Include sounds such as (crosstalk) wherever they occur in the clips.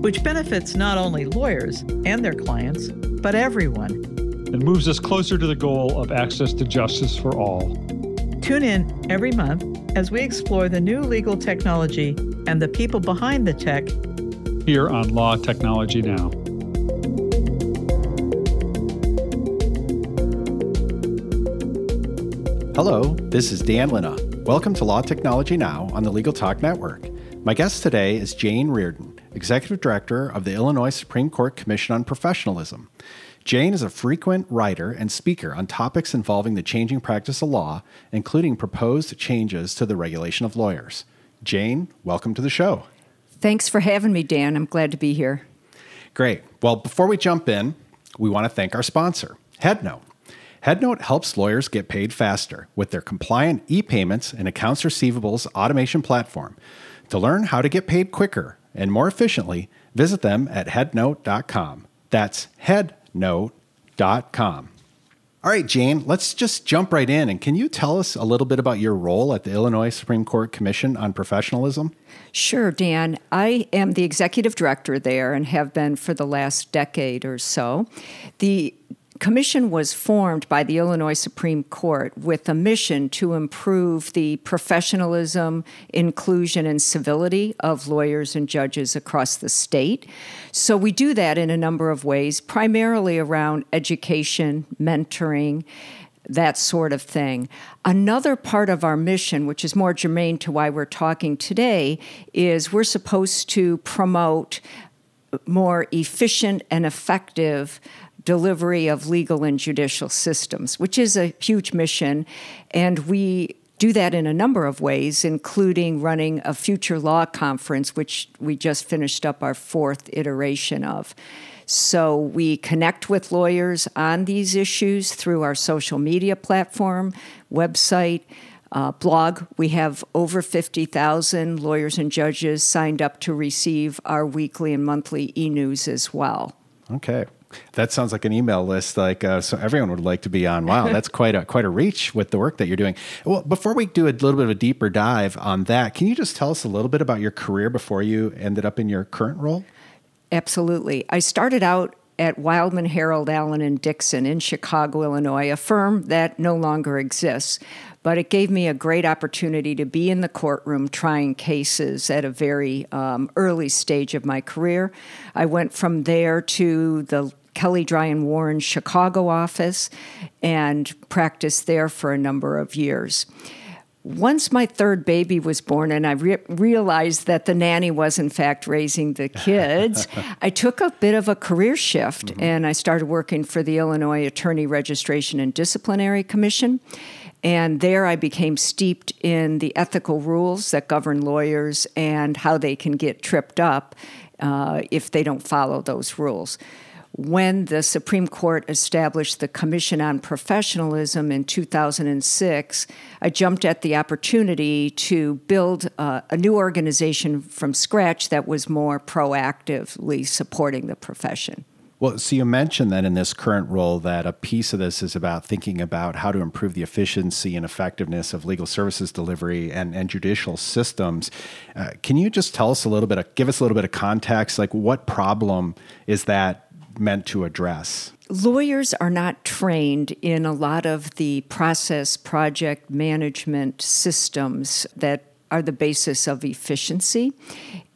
which benefits not only lawyers and their clients, but everyone, and moves us closer to the goal of access to justice for all. Tune in every month as we explore the new legal technology and the people behind the tech here on Law Technology Now. Hello, this is Dan Linna. Welcome to Law Technology Now on the Legal Talk Network. My guest today is Jayne Reardon, Executive Director of the Illinois Supreme Court Commission on Professionalism. Jayne is a frequent writer and speaker on topics involving the changing practice of law, including proposed changes to the regulation of lawyers. Jayne, welcome to the show. Thanks for having me, Dan. I'm glad to be here. Great. Well, before we jump in, we want to thank our sponsor, HeadNote. HeadNote helps lawyers get paid faster with their compliant e payments and accounts receivables automation platform. To learn how to get paid quicker and more efficiently, visit them at headnote.com. That's headnote.com. All right, Jayne, let's just jump right in. And can you tell us a little bit about your role at the Illinois Supreme Court Commission on Professionalism? Sure, Dan. I am the executive director there and have been for the last decade or so. The commission was formed by the Illinois Supreme Court with a mission to improve the professionalism, inclusion, and civility of lawyers and judges across the state. So we do that in a number of ways, primarily around education, mentoring, that sort of thing. Another part of our mission, which is more germane to why we're talking today, is we're supposed to promote more efficient and effective delivery of legal and judicial systems, which is a huge mission. And we do that in a number of ways, including running a future law conference, which we just finished up our fourth iteration of. So we connect with lawyers on these issues through our social media platform, website, uh, blog. We have over 50,000 lawyers and judges signed up to receive our weekly and monthly e news as well. Okay. That sounds like an email list, like uh, so everyone would like to be on. Wow, that's quite a quite a reach with the work that you're doing. Well, before we do a little bit of a deeper dive on that, can you just tell us a little bit about your career before you ended up in your current role? Absolutely. I started out at Wildman Harrold Allen and Dixon in Chicago, Illinois, a firm that no longer exists. But it gave me a great opportunity to be in the courtroom trying cases at a very um, early stage of my career. I went from there to the Kelley Drye and Warren Chicago office and practiced there for a number of years once my third baby was born and I re- realized that the nanny was in fact raising the kids, (laughs) I took a bit of a career shift mm-hmm. and I started working for the Illinois Attorney Registration and Disciplinary Commission. And there I became steeped in the ethical rules that govern lawyers and how they can get tripped up uh, if they don't follow those rules when the Supreme Court established the Commission on Professionalism in 2006, I jumped at the opportunity to build uh, a new organization from scratch that was more proactively supporting the profession. Well, so you mentioned that in this current role that a piece of this is about thinking about how to improve the efficiency and effectiveness of legal services delivery and, and judicial systems. Uh, can you just tell us a little bit, of, give us a little bit of context? Like, what problem is that meant to address? Lawyers are not trained in a lot of the process project management systems that are the basis of efficiency.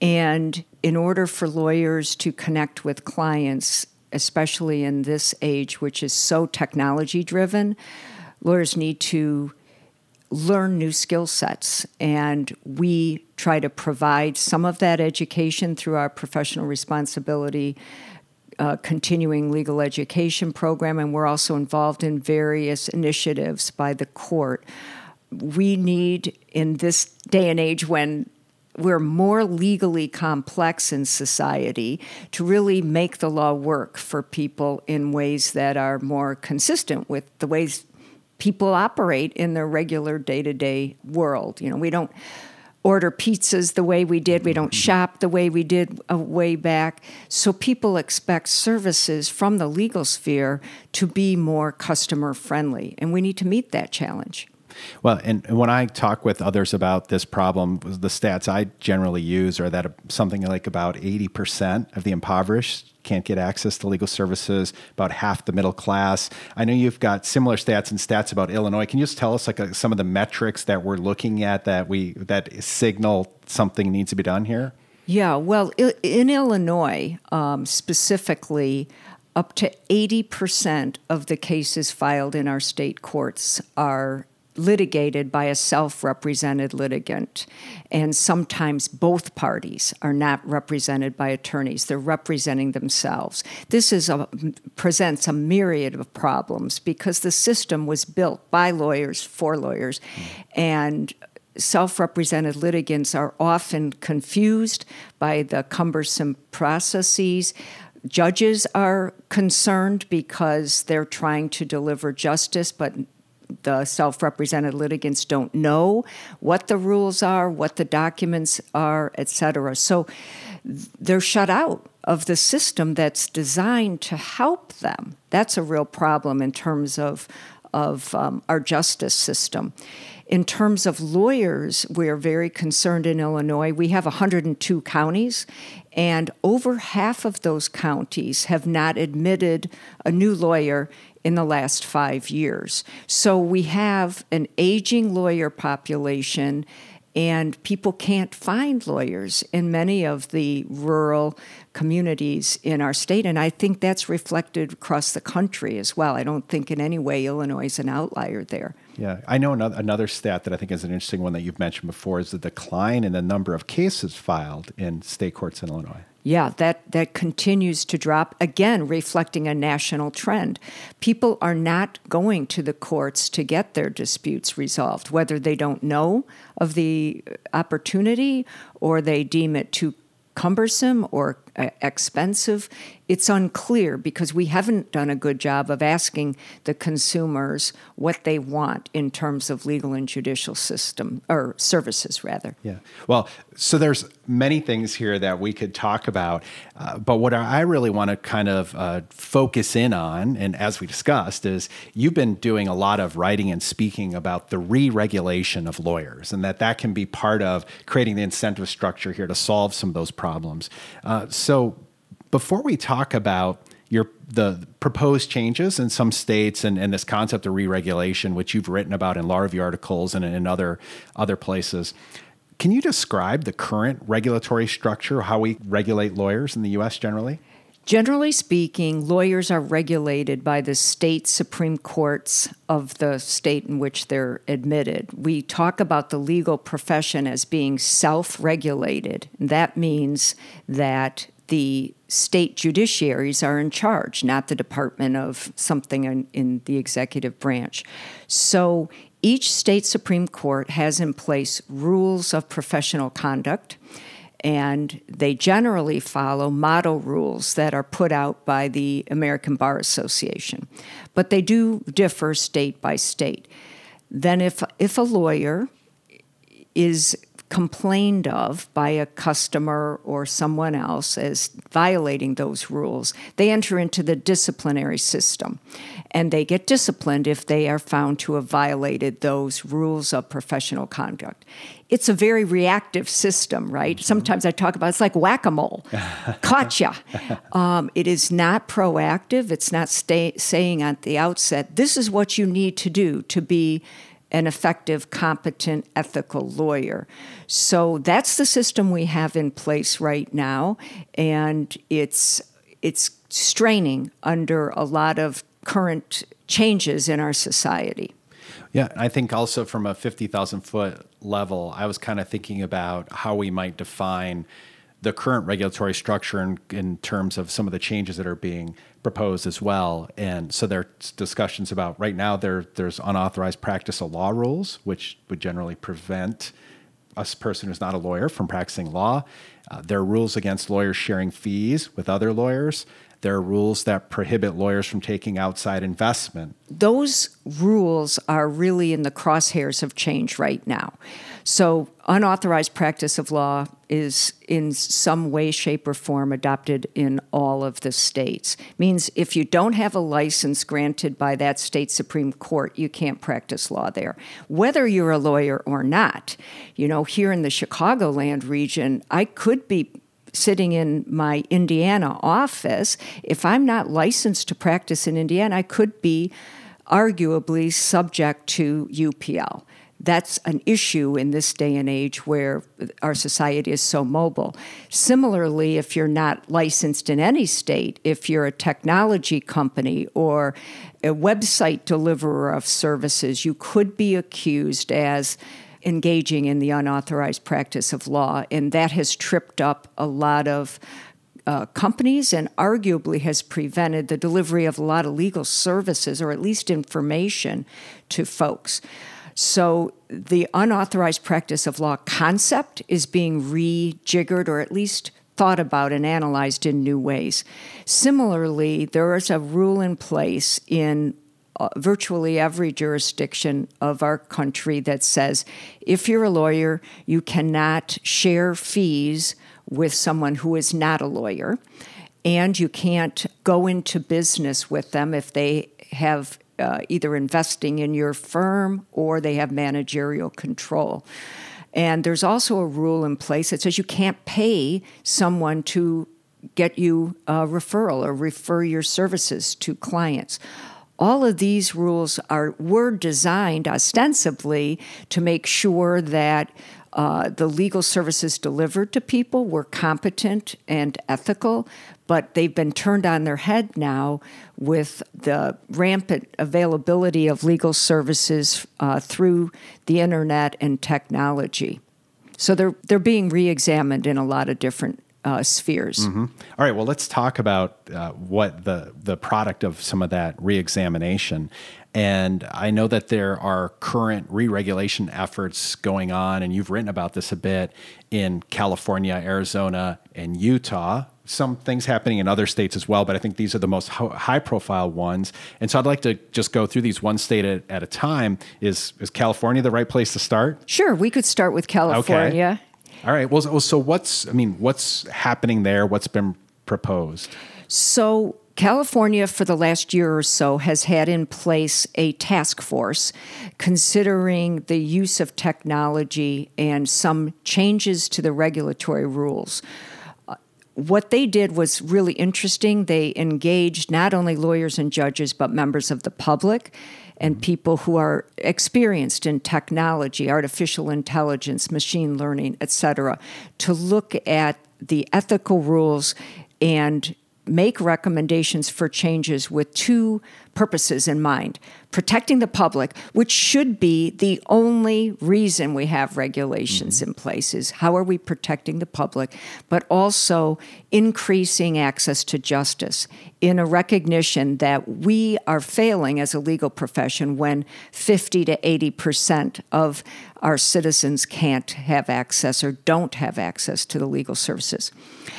And in order for lawyers to connect with clients, especially in this age, which is so technology driven, lawyers need to learn new skill sets. And we try to provide some of that education through our professional responsibility uh, continuing legal education program, and we're also involved in various initiatives by the court. We need, in this day and age when we're more legally complex in society to really make the law work for people in ways that are more consistent with the ways people operate in their regular day-to-day world. You know, we don't order pizzas the way we did. We don't shop the way we did a way back. So people expect services from the legal sphere to be more customer friendly, and we need to meet that challenge. Well, and when I talk with others about this problem, the stats I generally use are that something like about 80% of the impoverished can't get access to legal services, about half the middle class. I know you've got similar stats and stats about Illinois. Can you just tell us like uh, some of the metrics that we're looking at that we that signal something needs to be done here? Yeah, well, in Illinois um, specifically, up to 80% of the cases filed in our state courts are litigated by a self represented litigant. And sometimes both parties are not represented by attorneys, they're representing themselves. This is a, presents a myriad of problems because the system was built by lawyers for lawyers. And self represented litigants are often confused by the cumbersome processes. Judges are concerned because they're trying to deliver justice, but the self represented litigants don't know what the rules are, what the documents are, et cetera. So they're shut out of the system that's designed to help them. That's a real problem in terms of, of um, our justice system. In terms of lawyers, we're very concerned in Illinois. We have 102 counties, and over half of those counties have not admitted a new lawyer in the last five years. So we have an aging lawyer population, and people can't find lawyers in many of the rural communities in our state. And I think that's reflected across the country as well. I don't think in any way Illinois is an outlier there. Yeah, I know another, another stat that I think is an interesting one that you've mentioned before is the decline in the number of cases filed in state courts in Illinois. Yeah, that, that continues to drop, again, reflecting a national trend. People are not going to the courts to get their disputes resolved, whether they don't know of the opportunity or they deem it too cumbersome or expensive. It's unclear because we haven't done a good job of asking the consumers what they want in terms of legal and judicial system or services, rather. Yeah. Well, so there's many things here that we could talk about, uh, but what I really want to kind of uh, focus in on, and as we discussed, is you've been doing a lot of writing and speaking about the re-regulation of lawyers, and that that can be part of creating the incentive structure here to solve some of those problems. Uh, before we talk about your the proposed changes in some states and, and this concept of re-regulation, which you've written about in law review articles and in other other places, can you describe the current regulatory structure, how we regulate lawyers in the U.S. generally? Generally speaking, lawyers are regulated by the state supreme courts of the state in which they're admitted. We talk about the legal profession as being self regulated. That means that the state judiciaries are in charge, not the Department of something in, in, the executive branch. So each state Supreme Court has in place rules of professional conduct, and they generally follow model rules that are put out by the American Bar Association. But they do differ state by state. Then, if, if a lawyer is complained of by a customer or someone else as violating those rules, they enter into the disciplinary system. And they get disciplined if they are found to have violated those rules of professional conduct. It's a very reactive system, right? Mm-hmm. Sometimes I talk about it's like whack a mole, caught Um, it is not proactive. It's not stay, saying at the outset, this is what you need to do to be an effective, competent, ethical lawyer. So that's the system we have in place right now, and it's it's straining under a lot of current changes in our society. Yeah, I think also from a 50,000 foot level, I was kind of thinking about how we might define the current regulatory structure in, in terms of some of the changes that are being proposed as well. And so there's discussions about right now there there's unauthorized practice of law rules, which would generally prevent a person who's not a lawyer from practicing law. Uh, there are rules against lawyers sharing fees with other lawyers. There are rules that prohibit lawyers from taking outside investment. Those rules are really in the crosshairs of change right now. So, unauthorized practice of law is in some way, shape, or form adopted in all of the states. Means if you don't have a license granted by that state Supreme Court, you can't practice law there, whether you're a lawyer or not. You know, here in the Chicagoland region, I could be sitting in my Indiana office, if I'm not licensed to practice in Indiana, I could be arguably subject to UPL. That's an issue in this day and age where our society is so mobile. Similarly, if you're not licensed in any state, if you're a technology company or a website deliverer of services, you could be accused as engaging in the unauthorized practice of law, and that has tripped up a lot of uh, companies and arguably has prevented the delivery of a lot of legal services or at least information to folks. So the unauthorized practice of law concept is being rejiggered or at least thought about and analyzed in new ways. Similarly, there is a rule in place in uh, virtually every jurisdiction of our country that says if you're a lawyer, you cannot share fees with someone who is not a lawyer, and you can't go into business with them if they have uh, either investing in your firm or they have managerial control. And there's also a rule in place that says you can't pay someone to get you a referral or refer your services to clients all of these rules are were designed ostensibly to make sure that uh, the legal services delivered to people were competent and ethical, but they've been turned on their head now with the rampant availability of legal services uh, through the internet and technology. So they're they're being re-examined in a lot of different uh, spheres. Mm-hmm. All right. Well, let's talk about uh, what the the product of some of that reexamination. And I know that there are current re-regulation efforts going on, and you've written about this a bit in California, Arizona, and Utah. Some things happening in other states as well, but I think these are the most high-profile ones. And so I'd like to just go through these one state at, at a time. Is is California the right place to start? Sure, we could start with California. Okay. All right. Well, so what's I mean, what's happening there? What's been proposed? So California, for the last year or so, has had in place a task force considering the use of technology and some changes to the regulatory rules. Uh, what they did was really interesting. They engaged not only lawyers and judges, but members of the public and people who are experienced in technology, artificial intelligence, machine learning, etc., to look at the ethical rules and make recommendations for changes with two purposes in mind protecting the public, which should be the only reason we have regulations mm-hmm. in place, is how are we protecting the public, but also increasing access to justice in a recognition that we are failing as a legal profession when 50 to 80 percent of our citizens can't have access or don't have access to the legal services.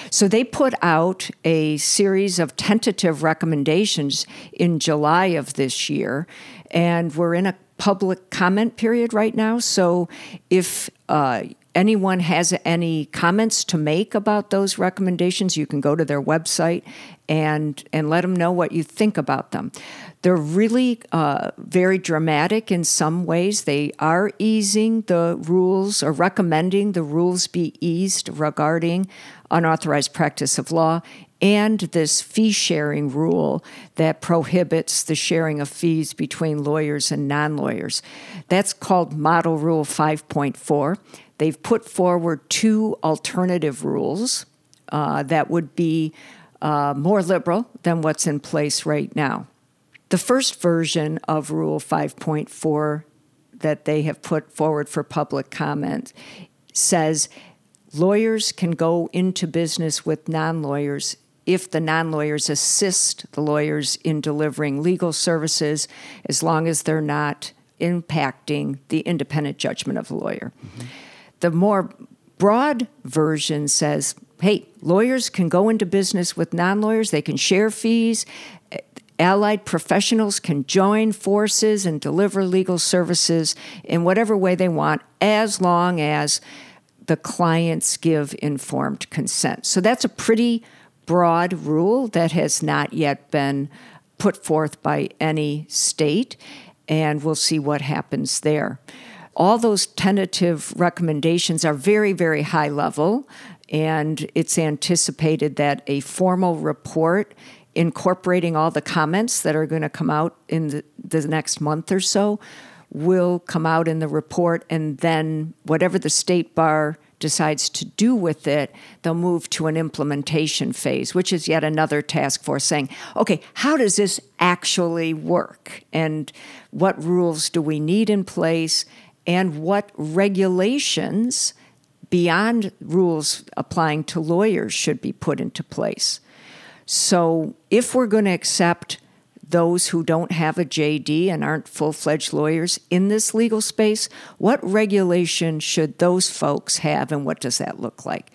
So they put out a series of tentative recommendations in July of this year, and we're in a public comment period right now. So if uh, anyone has any comments to make about those recommendations, you can go to their website and and let them know what you think about them. They're really uh, very dramatic in some ways. They are easing the rules or recommending the rules be eased regarding unauthorized practice of law and this fee sharing rule that prohibits the sharing of fees between lawyers and non lawyers. That's called Model Rule 5.4. They've put forward two alternative rules uh, that would be uh, more liberal than what's in place right now. The first version of Rule 5.4 that they have put forward for public comment says lawyers can go into business with non lawyers if the non lawyers assist the lawyers in delivering legal services, as long as they're not impacting the independent judgment of the lawyer. Mm-hmm. The more broad version says, hey, lawyers can go into business with non lawyers, they can share fees. Allied professionals can join forces and deliver legal services in whatever way they want, as long as the clients give informed consent. So that's a pretty broad rule that has not yet been put forth by any state, and we'll see what happens there. All those tentative recommendations are very, very high level, and it's anticipated that a formal report incorporating all the comments that are going to come out in the, the next month or so will come out in the report, and then whatever the state bar decides to do with it, they'll move to an implementation phase, which is yet another task force saying, okay, how does this actually work? And what rules do we need in place? And what regulations beyond rules applying to lawyers should be put into place? So, if we're going to accept those who don't have a JD and aren't full fledged lawyers in this legal space, what regulation should those folks have and what does that look like?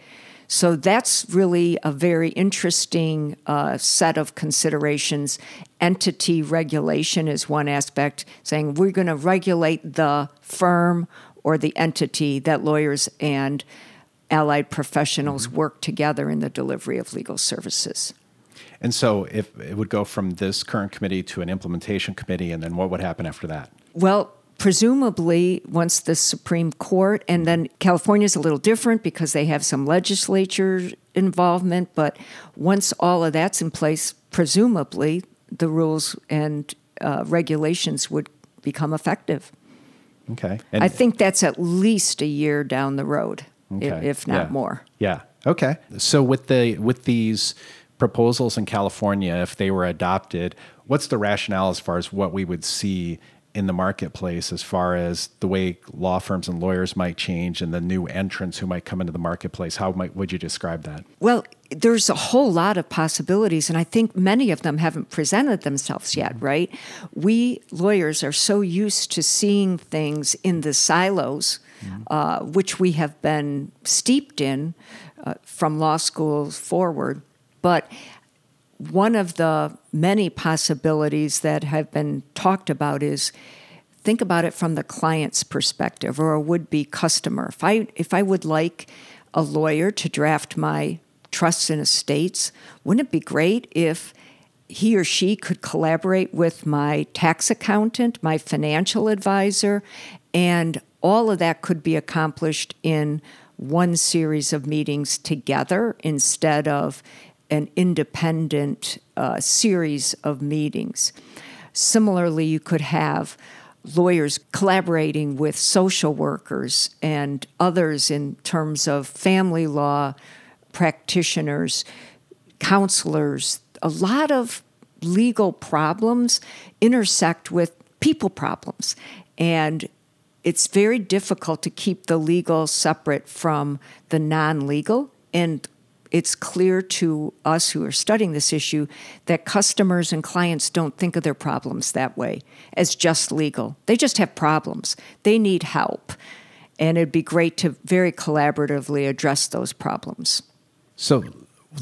So that's really a very interesting uh, set of considerations. Entity regulation is one aspect, saying we're going to regulate the firm or the entity that lawyers and allied professionals mm-hmm. work together in the delivery of legal services. And so, if it would go from this current committee to an implementation committee, and then what would happen after that? Well, presumably, once the Supreme Court, and then California is a little different because they have some legislature involvement, but once all of that's in place, presumably the rules and uh, regulations would become effective. Okay. And I think that's at least a year down the road, okay. if, not yeah. more. Yeah. Okay. So with the with these proposals in California, if they were adopted, what's the rationale as far as what we would see in the marketplace as far as the way law firms and lawyers might change and the new entrants who might come into the marketplace? How might would you describe that? Well, there's a whole lot of possibilities, and I think many of them haven't presented themselves yet, mm-hmm. right? We lawyers are so used to seeing things in the silos, mm-hmm. uh, which we have been steeped in uh, from law schools forward but one of the many possibilities that have been talked about is think about it from the client's perspective or a would-be customer. If I if I would like a lawyer to draft my trusts and estates, wouldn't it be great if he or she could collaborate with my tax accountant, my financial advisor, and all of that could be accomplished in one series of meetings together instead of an independent uh, series of meetings. Similarly, you could have lawyers collaborating with social workers and others in terms of family law practitioners, counselors. A lot of legal problems intersect with people problems. And it's very difficult to keep the legal separate from the non legal. And it's clear to us who are studying this issue that customers and clients don't think of their problems that way as just legal. They just have problems, they need help. And it'd be great to very collaboratively address those problems. So,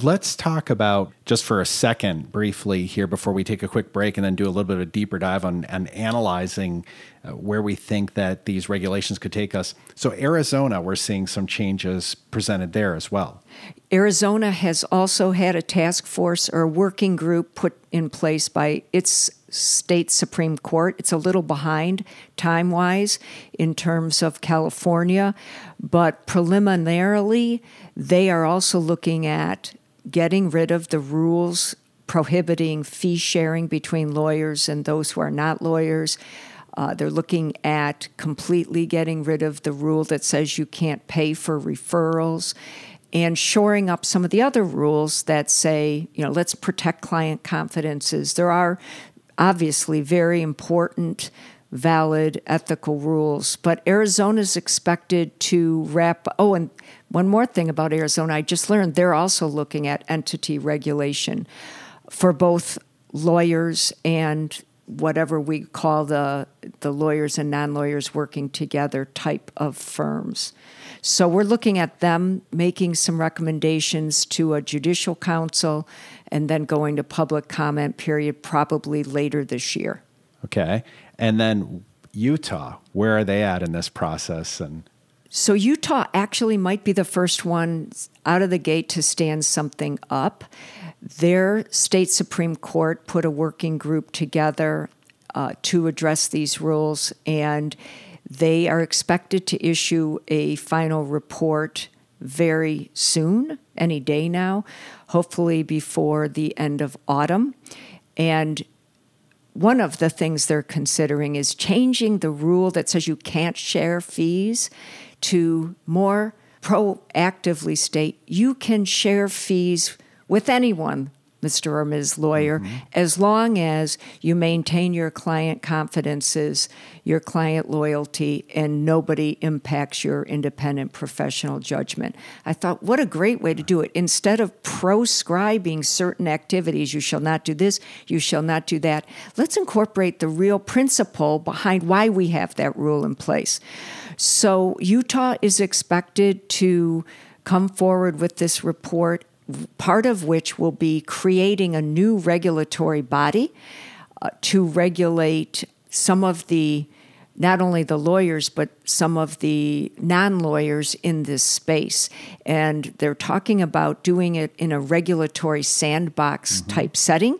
Let's talk about just for a second, briefly here, before we take a quick break, and then do a little bit of a deeper dive on, on analyzing uh, where we think that these regulations could take us. So, Arizona, we're seeing some changes presented there as well. Arizona has also had a task force or a working group put in place by its state Supreme Court. It's a little behind time wise in terms of California, but preliminarily, they are also looking at getting rid of the rules prohibiting fee sharing between lawyers and those who are not lawyers. Uh, they're looking at completely getting rid of the rule that says you can't pay for referrals and shoring up some of the other rules that say, you know, let's protect client confidences. There are obviously very important, valid ethical rules, but Arizona is expected to wrap. Oh, and one more thing about Arizona, I just learned they're also looking at entity regulation for both lawyers and whatever we call the the lawyers and non-lawyers working together type of firms. So we're looking at them making some recommendations to a judicial council and then going to public comment period probably later this year. Okay. And then Utah, where are they at in this process and so Utah actually might be the first one out of the gate to stand something up. Their state Supreme Court put a working group together uh, to address these rules, and they are expected to issue a final report very soon, any day now, hopefully before the end of autumn. And one of the things they're considering is changing the rule that says you can't share fees to more proactively state you can share fees with anyone, Mr. or Ms. Lawyer, mm-hmm. as long as you maintain your client confidences, your client loyalty, and nobody impacts your independent professional judgment. I thought, what a great way to do it. Instead of proscribing certain activities, you shall not do this, you shall not do that, let's incorporate the real principle behind why we have that rule in place. So Utah is expected to come forward with this report, part of which will be creating a new regulatory body uh, to regulate some of the not only the lawyers, but some of the non lawyers in this space. And they're talking about doing it in a regulatory sandbox mm-hmm. type setting.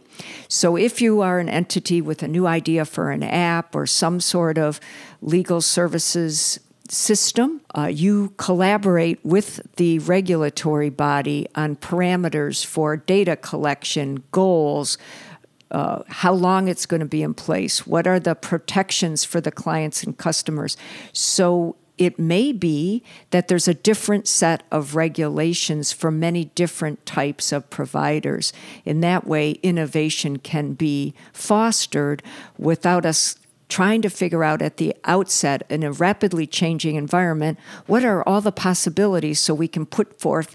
So if you are an entity with a new idea for an app or some sort of legal services system. Uh, you collaborate with the regulatory body on parameters for data collection, goals, uh, how long it's going to be in place, what are the protections for the clients and customers. So it may be that there's a different set of regulations for many different types of providers. In that way, innovation can be fostered without us trying to figure out at the outset in a rapidly changing environment what are all the possibilities so we can put forth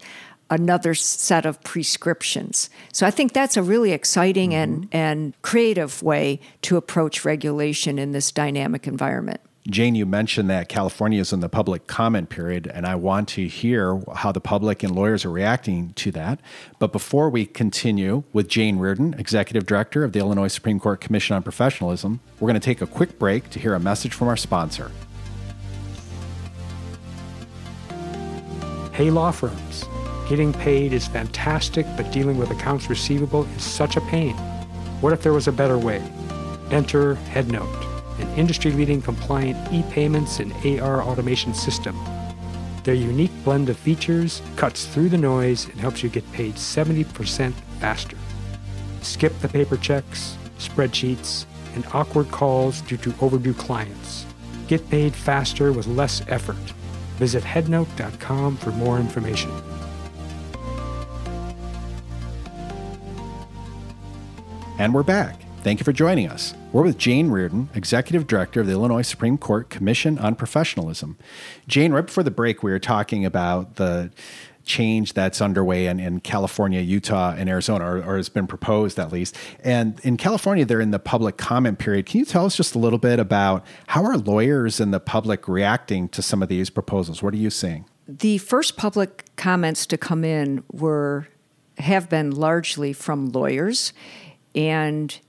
another set of prescriptions. So I think that's a really exciting mm-hmm. and, and creative way to approach regulation in this dynamic environment. Jayne, you mentioned that California is in the public comment period, and I want to hear how the public and lawyers are reacting to that. But before we continue with Jayne Reardon, Executive Director of the Illinois Supreme Court Commission on Professionalism, we're going to take a quick break to hear a message from our sponsor. Hey, law firms. Getting paid is fantastic, but dealing with accounts receivable is such a pain. What if there was a better way? Enter HeadNote an industry leading compliant e payments and AR automation system. Their unique blend of features cuts through the noise and helps you get paid 70% faster. Skip the paper checks, spreadsheets, and awkward calls due to overdue clients. Get paid faster with less effort. Visit headnote.com for more information. And we're back. Thank you for joining us. We're with Jayne Reardon, Executive Director of the Illinois Supreme Court Commission on Professionalism. Jayne, right before the break, we were talking about the change that's underway in, in California, Utah, and Arizona, or, or, has been proposed at least. And in California, they're in the public comment period. Can you tell us just a little bit about how are lawyers and the public reacting to some of these proposals? What are you seeing? The first public comments to come in were have been largely from lawyers and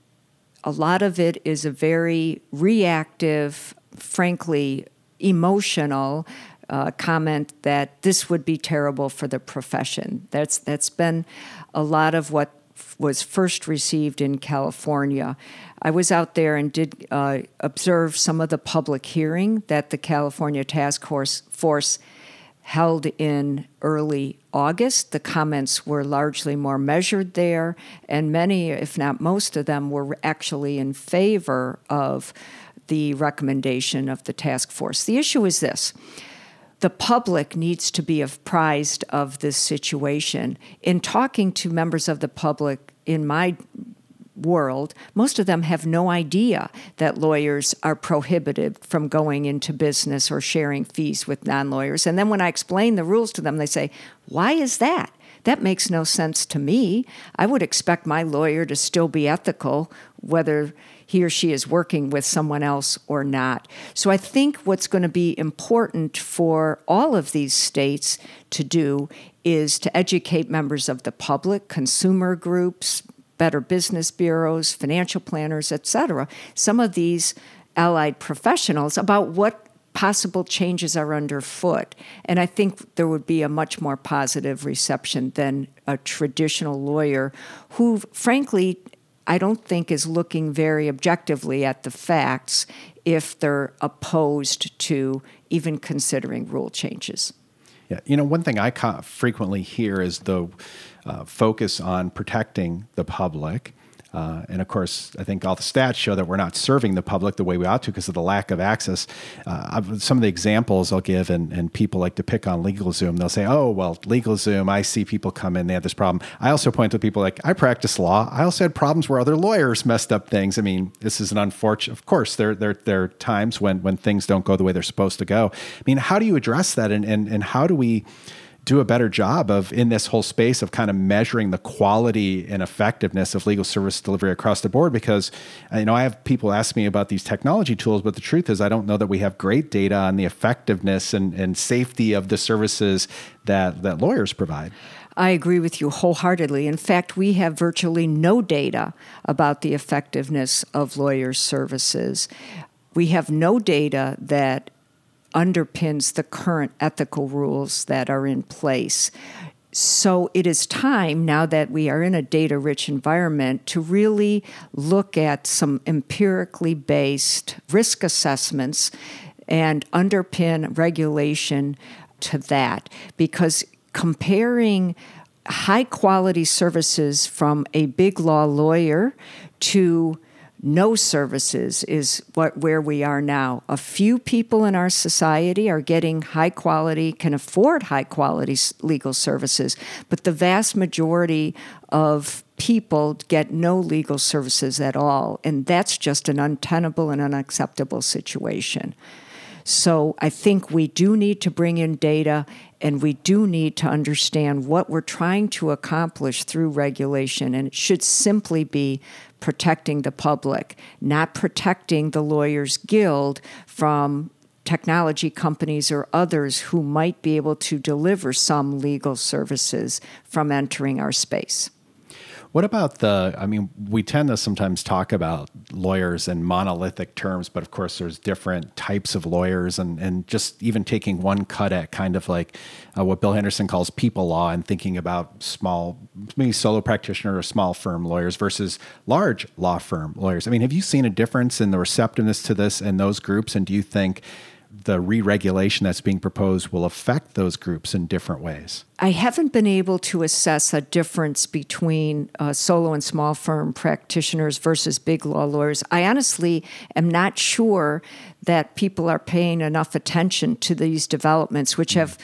a lot of it is a very reactive, frankly, emotional uh, comment that this would be terrible for the profession. That's that's been a lot of what was first received in California. I was out there and did uh, observe some of the public hearing that the California Task Force, Force held in early August. The comments were largely more measured there, and many, if not most of them, were actually in favor of the recommendation of the task force. The issue is this the public needs to be apprised of this situation. In talking to members of the public in my world, most of them have no idea that lawyers are prohibited from going into business or sharing fees with non lawyers. And then when I explain the rules to them, they say, Why is that? That makes no sense to me. I would expect my lawyer to still be ethical, whether he or she is working with someone else or not. So I think what's going to be important for all of these states to do is to educate members of the public, consumer groups, better business bureaus, financial planners, etc. Some of these allied professionals about what possible changes are underfoot. And I think there would be a much more positive reception than a traditional lawyer who, frankly, I don't think is looking very objectively at the facts if they're opposed to even considering rule changes. Yeah, you know, one thing I frequently hear is the uh, focus on protecting the public uh, and of course, I think all the stats show that we're not serving the public the way we ought to because of the lack of access. Uh, some of the examples I'll give, and, and people like to pick on LegalZoom, they'll say, oh, well, LegalZoom, I see people come in, they have this problem. I also point to people like, I practice law. I also had problems where other lawyers messed up things. I mean, this is an unfortunate, of course, there, there, there are times when, when things don't go the way they're supposed to go. I mean, how do you address that? And, and, and how do we, do a better job of in this whole space of kind of measuring the quality and effectiveness of legal service delivery across the board because uh, you know I have people ask me about these technology tools but the truth is I don't know that we have great data on the effectiveness and, and safety of the services that that lawyers provide. I agree with you wholeheartedly. In fact, we have virtually no data about the effectiveness of lawyers' services. We have no data that underpins the current ethical rules that are in place. So it is time now that we are in a data rich environment to really look at some empirically based risk assessments and underpin regulation to that because comparing high quality services from a big law lawyer to no services is what where we are now. A few people in our society are getting high quality, can afford high quality legal services, but the vast majority of people get no legal services at all, and that's just an untenable and unacceptable situation. So I think we do need to bring in data and we do need to understand what we're trying to accomplish through regulation. And it should simply be protecting the public, not protecting the Lawyers Guild from technology companies or others who might be able to deliver some legal services from entering our space. What about the? I mean, we tend to sometimes talk about lawyers in monolithic terms, but of course, there's different types of lawyers, and and just even taking one cut at kind of like uh, what Bill Henderson calls people law, and thinking about small, maybe solo practitioner or small firm lawyers versus large law firm lawyers. I mean, have you seen a difference in the receptiveness to this in those groups, and do you think? The re regulation that's being proposed will affect those groups in different ways? I haven't been able to assess a difference between uh, solo and small firm practitioners versus big law lawyers. I honestly am not sure that people are paying enough attention to these developments, which have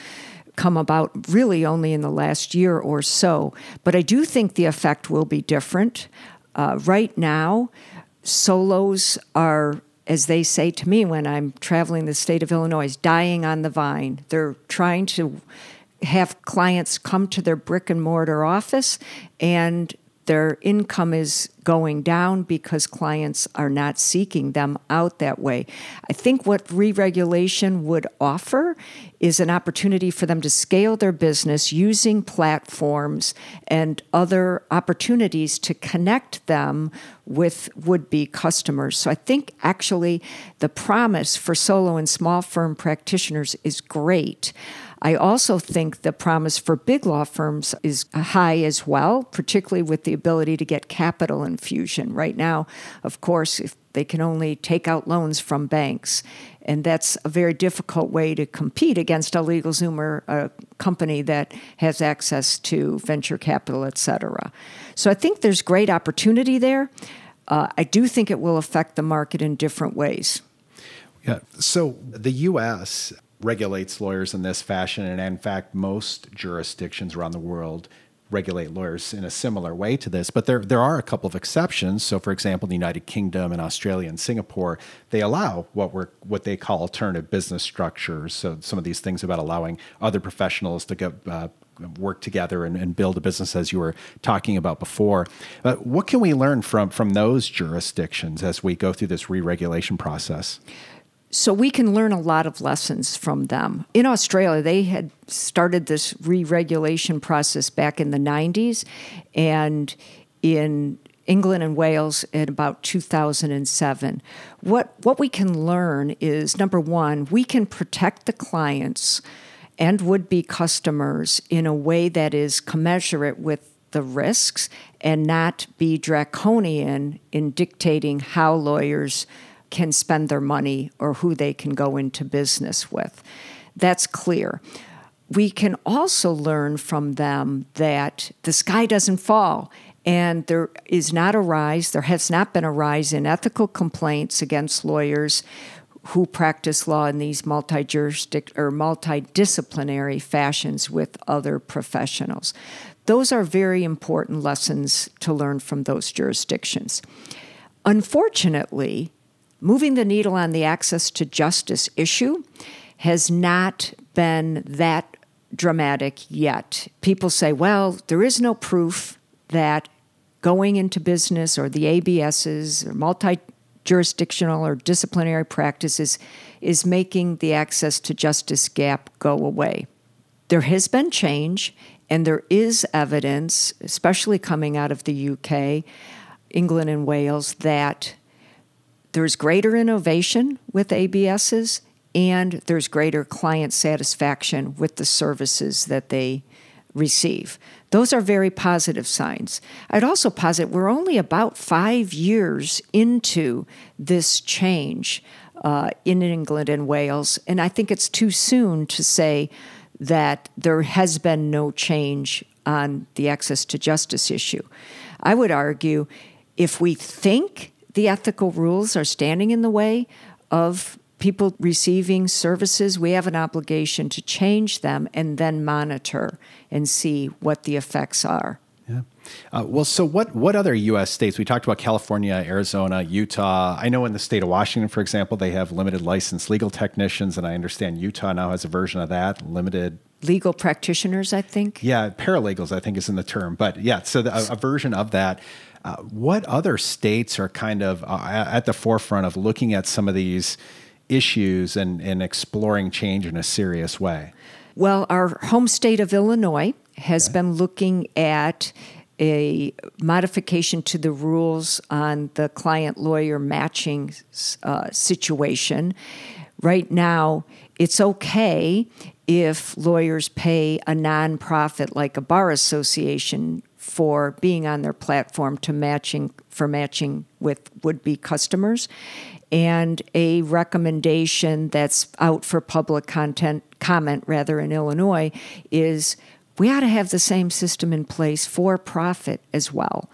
come about really only in the last year or so. But I do think the effect will be different. Uh, right now, solos are as they say to me when I'm traveling the state of Illinois, dying on the vine. They're trying to have clients come to their brick and mortar office and their income is going down because clients are not seeking them out that way. I think what re regulation would offer is an opportunity for them to scale their business using platforms and other opportunities to connect them with would be customers. So I think actually the promise for solo and small firm practitioners is great. I also think the promise for big law firms is high as well, particularly with the ability to get capital infusion. Right now, of course, if they can only take out loans from banks. And that's a very difficult way to compete against a LegalZoom or a company that has access to venture capital, et cetera. So I think there's great opportunity there. Uh, I do think it will affect the market in different ways. Yeah. So the U.S regulates lawyers in this fashion. And in fact, most jurisdictions around the world regulate lawyers in a similar way to this. But there, there are a couple of exceptions. So, for example, the United Kingdom and Australia and Singapore, they allow what we're what they call alternative business structures. So, some of these things about allowing other professionals to uh, work together and, and build a business as you were talking about before. But what can we learn from from those jurisdictions as we go through this re-regulation process? So we can learn a lot of lessons from them. In Australia, they had started this re-regulation process back in the 90s, and in England and Wales in about 2007. What what we can learn is number one, we can protect the clients and would-be customers in a way that is commensurate with the risks and not be draconian in dictating how lawyers can spend their money or who they can go into business with. That's clear. We can also learn from them that the sky doesn't fall and there is not a rise, there has not been a rise in ethical complaints against lawyers who practice law in these multi-jurisdic or multidisciplinary fashions with other professionals. Those are very important lessons to learn from those jurisdictions. Unfortunately, moving the needle on the access to justice issue has not been that dramatic yet. People say, well, there is no proof that going into business or the ABSs or multi jurisdictional or disciplinary practices is making the access to justice gap go away. There has been change, and there is evidence, especially coming out of the UK, England, and Wales, that there's greater innovation with ABSs and there's greater client satisfaction with the services that they receive. Those are very positive signs. I'd also posit we're only about five years into this change uh, in England and Wales, and I think it's too soon to say that there has been no change on the access to justice issue. I would argue if we think the ethical rules are standing in the way of people receiving services, we have an obligation to change them and then monitor and see what the effects are. Yeah. Uh, well, so what, what other U.S. states? We talked about California, Arizona, Utah. I know in the state of Washington, for example, they have limited license legal technicians, and I understand Utah now has a version of that, limited legal practitioners, I think. Yeah, paralegals, I think is in the term. But yeah, so the, a, a version of that. Uh, what other states are kind of uh, at the forefront of looking at some of these issues and, and exploring change in a serious way? Well, our home state of Illinois has okay. been looking at a modification to the rules on the client lawyer matching uh, situation. Right now, it's okay if lawyers pay a nonprofit like a bar association for being on their platform to matching for matching with would-be customers and a recommendation that's out for public content comment rather in Illinois is we ought to have the same system in place for profit as well.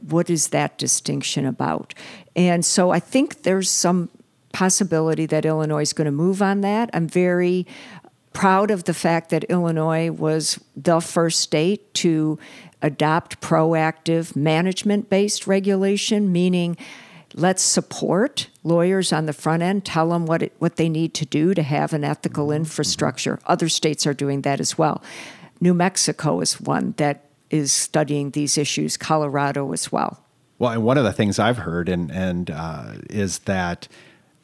What is that distinction about? And so I think there's some possibility that Illinois is going to move on that. I'm very proud of the fact that Illinois was the first state to adopt proactive management based regulation, meaning let's support lawyers on the front end, tell them what, it, what they need to do to have an ethical infrastructure. Other states are doing that as well. New Mexico is one that is studying these issues, Colorado as well. Well, and one of the things I've heard and, and uh, is that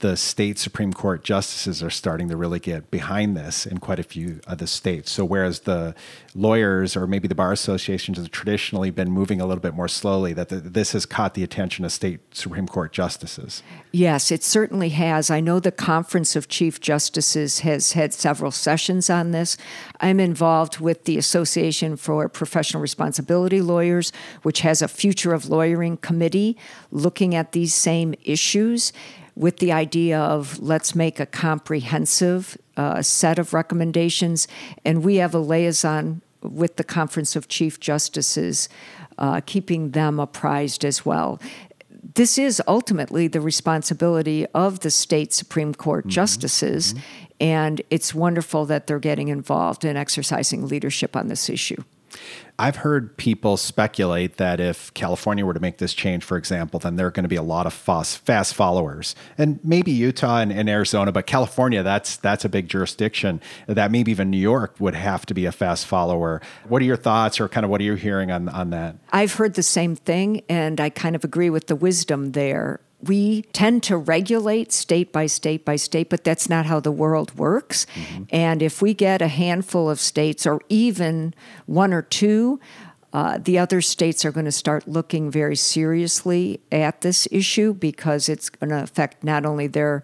the state Supreme Court justices are starting to really get behind this in quite a few of the states. So, whereas the lawyers or maybe the bar associations have traditionally been moving a little bit more slowly, that the, this has caught the attention of state Supreme Court justices. Yes, it certainly has. I know the Conference of Chief Justices has had several sessions on this. I'm involved with the Association for Professional Responsibility Lawyers, which has a Future of Lawyering committee looking at these same issues with the idea of let's make a comprehensive uh, set of recommendations. And we have a liaison with the Conference of Chief Justices, uh, keeping them apprised as well. This is ultimately the responsibility of the state Supreme Court mm-hmm. justices, mm-hmm. and it's wonderful that they're getting involved and exercising leadership on this issue. I've heard people speculate that if California were to make this change, for example, then there are going to be a lot of fast, followers, and maybe Utah and, and, Arizona, but California, that's that's a big jurisdiction. That maybe even New York would have to be a fast follower. What are your thoughts, or kind of what are you hearing on on that? I've heard the same thing, and I kind of agree with the wisdom there we tend to regulate state by state by state, but that's not how the world works. Mm-hmm. And if we get a handful of states, or even one or two, uh, the other states are going to start looking very seriously at this issue because it's going to affect not only their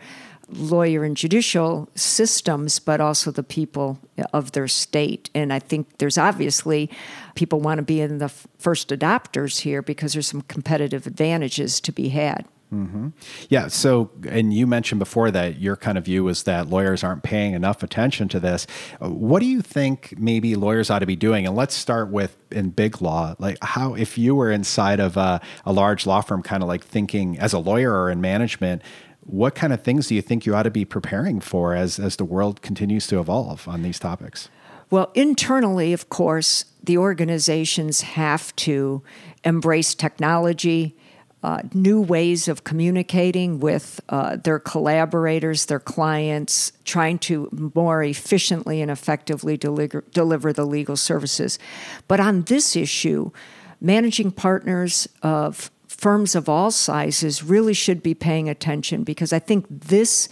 lawyer and judicial systems, but also the people of their state. And I think there's obviously people want to be in the first adopters here because there's some competitive advantages to be had. Mm-hmm. Yeah. So, and you mentioned before that your kind of view is that lawyers aren't paying enough attention to this. What do you think maybe lawyers ought to be doing? And let's start with in big law. Like, how, if you were inside of a, a large law firm, kind of like thinking as a lawyer or in management, what kind of things do you think you ought to be preparing for as, as the world continues to evolve on these topics? Well, internally, of course, the organizations have to embrace technology uh, new ways of communicating with uh, their collaborators, their clients, trying to more efficiently and effectively deliver, deliver the legal services. But on this issue, managing partners of firms of all sizes really should be paying attention because I think this.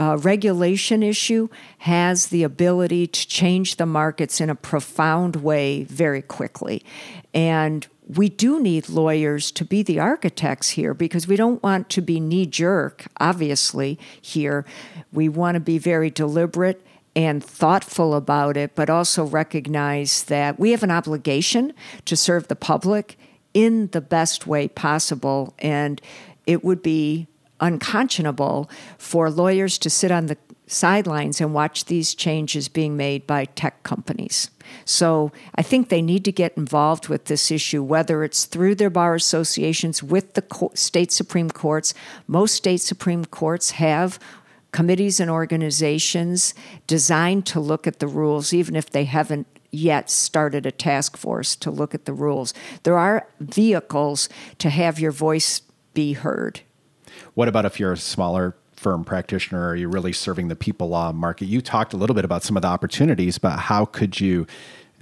Uh, regulation issue has the ability to change the markets in a profound way very quickly. And we do need lawyers to be the architects here because we don't want to be knee jerk, obviously, here. We want to be very deliberate and thoughtful about it, but also recognize that we have an obligation to serve the public in the best way possible. And it would be unconscionable for lawyers to sit on the sidelines and watch these changes being made by tech companies. So I think they need to get involved with this issue, whether it's through their bar associations with the state Supreme Courts. Most state Supreme Courts have committees and organizations designed to look at the rules, even if they haven't yet started a task force to look at the rules. There are vehicles to have your voice be heard. What about if you're a smaller firm practitioner? Are you really serving the people law market? You talked a little bit about some of the opportunities, but how could you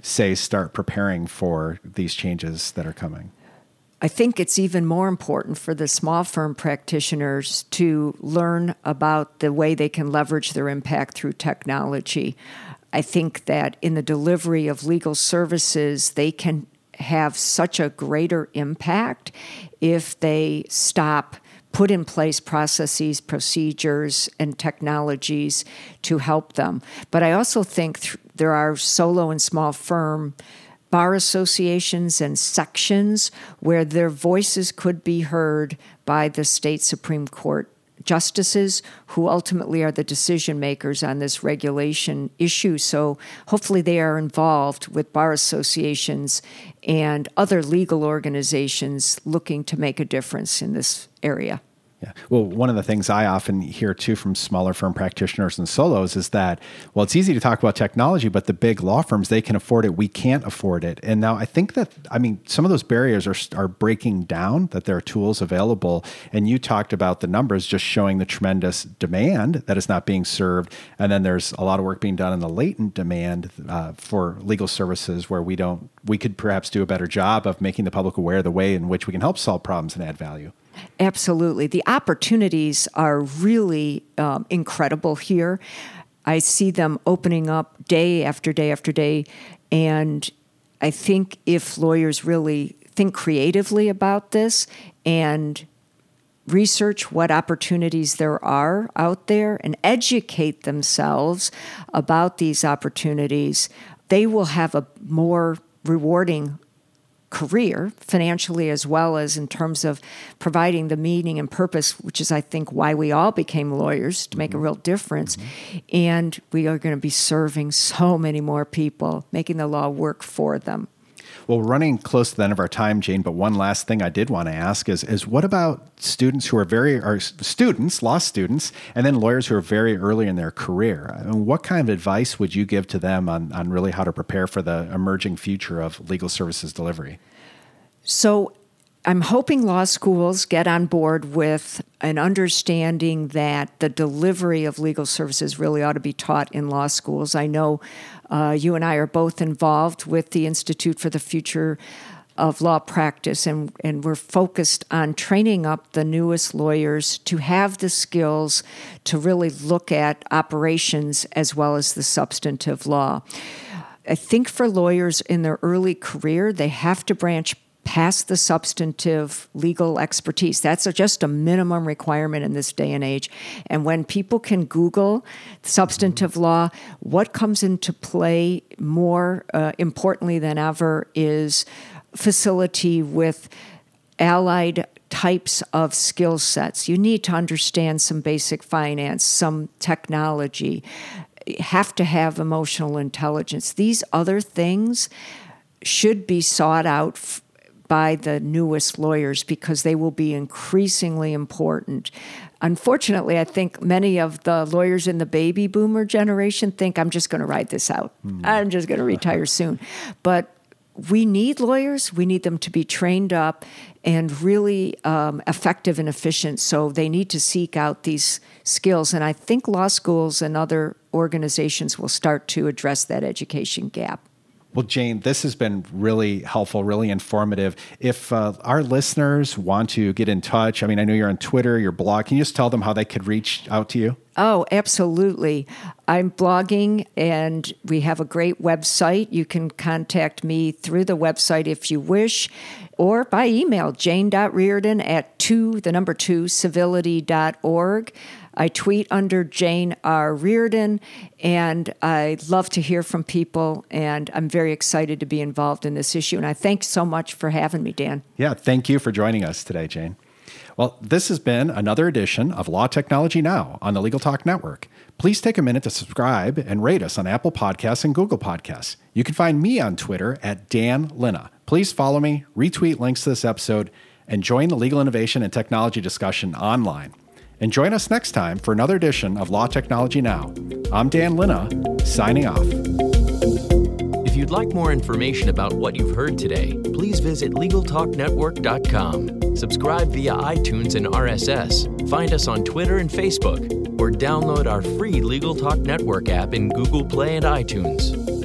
say start preparing for these changes that are coming? I think it's even more important for the small firm practitioners to learn about the way they can leverage their impact through technology. I think that in the delivery of legal services, they can have such a greater impact if they stop put in place processes, procedures, and technologies to help them. But I also think th- there are solo and small firm bar associations and sections where their voices could be heard by the state Supreme Court justices who ultimately are the decision makers on this regulation issue. So hopefully they are involved with bar associations and other legal organizations looking to make a difference in this area. Yeah. Well, one of the things I often hear too from smaller firm practitioners and solos is that, well, it's easy to talk about technology, but the big law firms, they can afford it. We can't afford it. And now I think that, I mean, some of those barriers are, are breaking down, that there are tools available. And you talked about the numbers just showing the tremendous demand that is not being served. And then there's a lot of work being done in the latent demand uh, for legal services where we don't, we could perhaps do a better job of making the public aware of the way in which we can help solve problems and add value. Absolutely. The opportunities are really um, incredible here. I see them opening up day after day after day. And I think if lawyers really think creatively about this and research what opportunities there are out there and educate themselves about these opportunities, they will have a more rewarding career financially as well as in terms of providing the meaning and purpose which is i think why we all became lawyers to make mm-hmm. a real difference mm-hmm. and we are going to be serving so many more people making the law work for them Well, running close to the end of our time, Jayne, but one last thing I did want to ask is, is what about students who are very, are students, law students, and then lawyers who are very early in their career? I mean, what kind of advice would you give to them on, on really how to prepare for the emerging future of legal services delivery? So, I'm hoping law schools get on board with an understanding that the delivery of legal services really ought to be taught in law schools. I know uh, you and I are both involved with the Institute for the Future of Law Practice, and, and we're focused on training up the newest lawyers to have the skills to really look at operations as well as the substantive law. I think for lawyers in their early career, they have to branch past the substantive legal expertise. That's a, just a minimum requirement in this day and age. And when people can Google substantive law, what comes into play more uh, importantly than ever is facility with allied types of skill sets. You need to understand some basic finance, some technology, have to have emotional intelligence. These other things should be sought out by the newest lawyers because they will be increasingly important. Unfortunately, I think many of the lawyers in the baby boomer generation think I'm just going to ride this out. Mm. I'm just going to retire soon. But we need lawyers. We need them to be trained up and really um, effective and efficient. So they need to seek out these skills. And I think law schools and other organizations will start to address that education gap. Well, Jayne, this has been really helpful, really informative. If uh, our listeners want to get in touch, I mean, I know you're on Twitter, your blog. Can you just tell them how they could reach out to you? Oh, absolutely. I'm blogging and we have a great website. You can contact me through the website if you wish or by email, jayne.reardon at two, the number two, civility.org. I tweet under Jayne R. Reardon, and I love to hear from people, and I'm very excited to be involved in this issue. And I thank so much for having me, Dan. Yeah, thank you for joining us today, Jayne. Well, this has been another edition of Law Technology Now on the Legal Talk Network. Please take a minute to subscribe and rate us on Apple Podcasts and Google Podcasts. You can find me on Twitter at Dan Linna. Please follow me, retweet links to this episode, and join the legal innovation and technology discussion online. And join us next time for another edition of Law Technology Now. I'm Dan Linna, signing off. If you'd like more information about what you've heard today, please visit LegalTalkNetwork.com. Subscribe via iTunes and RSS. Find us on Twitter and Facebook, or download our free Legal Talk Network app in Google Play and iTunes.